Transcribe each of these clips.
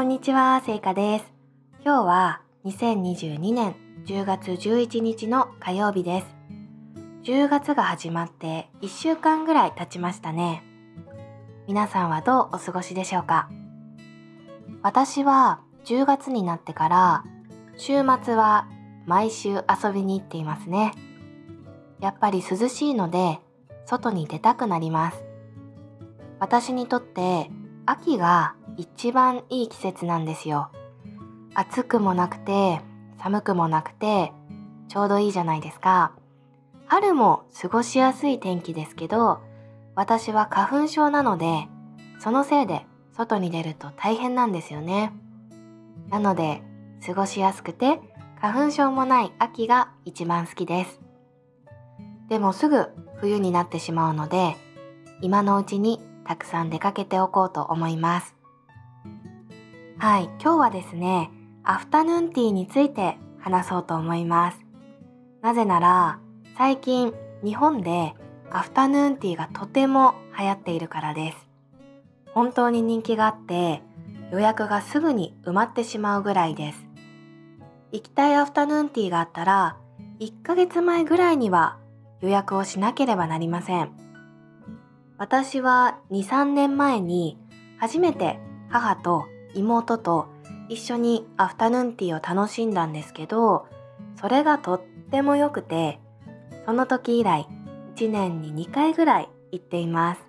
こんにちは、せいかです。今日は2022年10月11日の火曜日です。10月が始まって1週間ぐらい経ちましたね。皆さんはどうお過ごしでしょうか？私は10月になってから週末は毎週遊びに行っていますね。やっぱり涼しいので外に出たくなります。私にとって秋が一番いい季節なんですよ。暑くもなくて寒くもなくてちょうどいいじゃないですか。春も過ごしやすい天気ですけど私は花粉症なのでそのせいで外に出ると大変なんですよね。なので過ごしやすくて花粉症もない秋が一番好きです。でもすぐ冬になってしまうので今のうちにたくさん出かけておこうと思います。はい、今日はですね、アフタヌーンティーについて話そうと思います。なぜなら、最近日本でアフタヌーンティーがとても流行っているからです。本当に人気があって、予約がすぐに埋まってしまうぐらいです。行きたいアフタヌーンティーがあったら、1ヶ月前ぐらいには予約をしなければなりません。私は2、3年前に初めて母と妹と一緒にアフタヌーンティーを楽しんだんですけど、それがとっても良くて、その時以来1年に2回ぐらい行っています。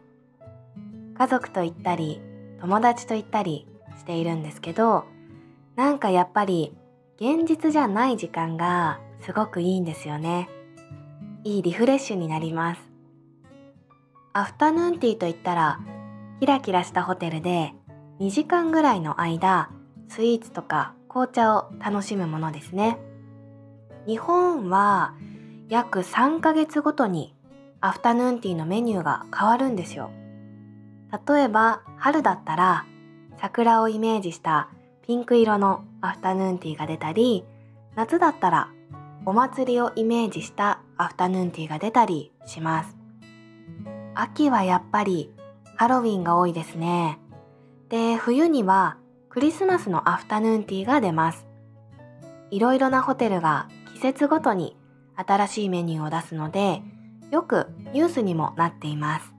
家族と行ったり、友達と行ったりしているんですけど、なんかやっぱり現実じゃない時間がすごくいいんですよね。いいリフレッシュになります。アフタヌーンティーといったら、キラキラしたホテルで2時間ぐらいの間、スイーツとか紅茶を楽しむものですね。日本は約3ヶ月ごとにアフタヌーンティーのメニューが変わるんですよ。例えば春だったら桜をイメージしたピンク色のアフタヌーンティーが出たり、夏だったらお祭りをイメージしたアフタヌーンティーが出たりします。秋はやっぱりハロウィンが多いですね。で、冬にはクリスマスのアフタヌーンティーが出ます。いろいろなホテルが季節ごとに新しいメニューを出すので、よくニュースにもなっています。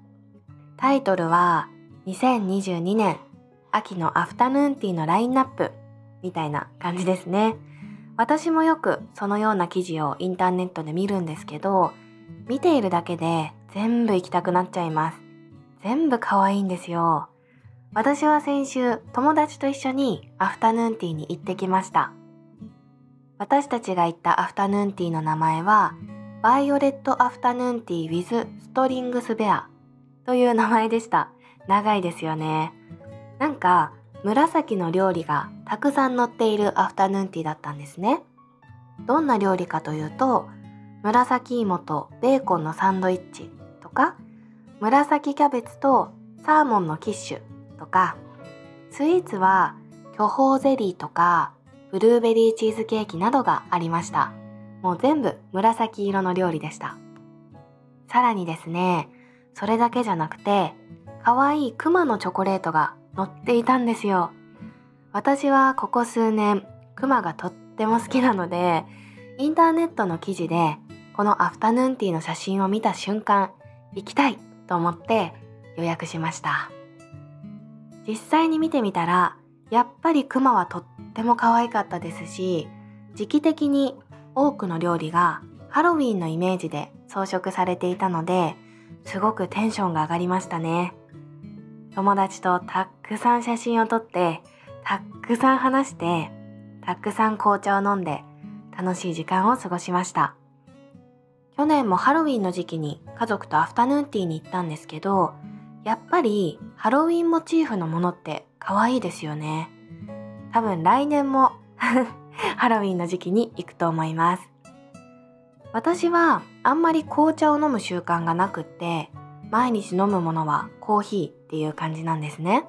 タイトルは2022年秋のアフタヌーンティーのラインナップみたいな感じですね。私もよくそのような記事をインターネットで見るんですけど、見ているだけで全部行きたくなっちゃいます。全部可愛いんですよ。私は先週友達と一緒にアフタヌーンティーに行ってきました。私たちが行ったアフタヌーンティーの名前は、バイオレットアフタヌーンティー with ストリングスベアという名前でした。長いですよね。なんか紫の料理がたくさん載っているアフタヌーンティーだったんですね。どんな料理かというと、紫芋とベーコンのサンドイッチとか、紫キャベツとサーモンのキッシュとか、スイーツは巨峰ゼリーとか、ブルーベリーチーズケーキなどがありました。もう全部紫色の料理でした。さらにですね、それだけじゃなくて、可愛いクマのチョコレートが乗っていたんですよ。私はここ数年、クマがとっても好きなので、インターネットの記事で、このアフタヌーンティーの写真を見た瞬間、行きたいと思って予約しました。実際に見てみたら、やっぱりクマはとっても可愛かったですし、時期的に多くの料理がハロウィンのイメージで装飾されていたので、すごくテンションが上がりましたね。友達とたくさん写真を撮って、たくさん話して、たくさん紅茶を飲んで、楽しい時間を過ごしました。去年もハロウィンの時期に家族とアフタヌーンティーに行ったんですけど、やっぱりハロウィンモチーフのものって可愛いですよね。多分来年も ハロウィンの時期に行くと思います。私はあんまり紅茶を飲む習慣がなくって、毎日飲むものはコーヒーっていう感じなんですね。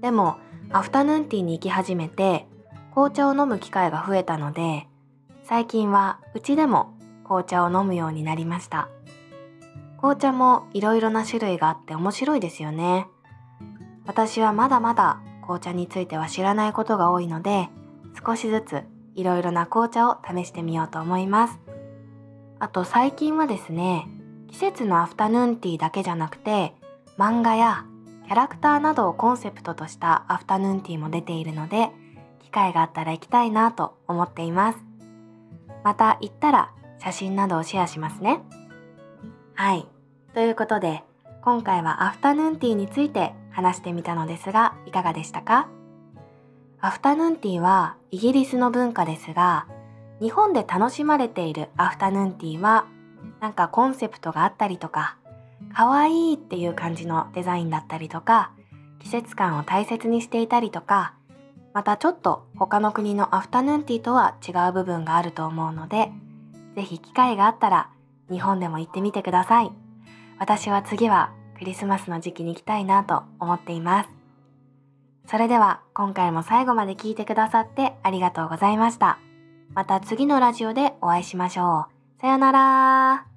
でも、アフタヌーンティーに行き始めて、紅茶を飲む機会が増えたので、最近はうちでも紅茶を飲むようになりました。紅茶もいろいろな種類があって面白いですよね。私はまだまだ紅茶については知らないことが多いので少しずついろいろな紅茶を試してみようと思います。あと最近はですね季節のアフタヌーンティーだけじゃなくて漫画やキャラクターなどをコンセプトとしたアフタヌーンティーも出ているので機会があったら行きたいなと思っています。また行ったら写真などをシェアしますね。はい。ということで今回はアフタヌーンティーについて話してみたのですがいかがでしたか？アフタヌーンティーはイギリスの文化ですが日本で楽しまれているアフタヌーンティーはなんかコンセプトがあったりとか可愛いっていう感じのデザインだったりとか季節感を大切にしていたりとかまたちょっと他の国のアフタヌーンティーとは違う部分があると思うので是非機会があったら日本でも行ってみてください。私は次はクリスマスの時期に行きたいなと思っています。それでは今回も最後まで聞いてくださってありがとうございました。また次のラジオでお会いしましょう。さよなら。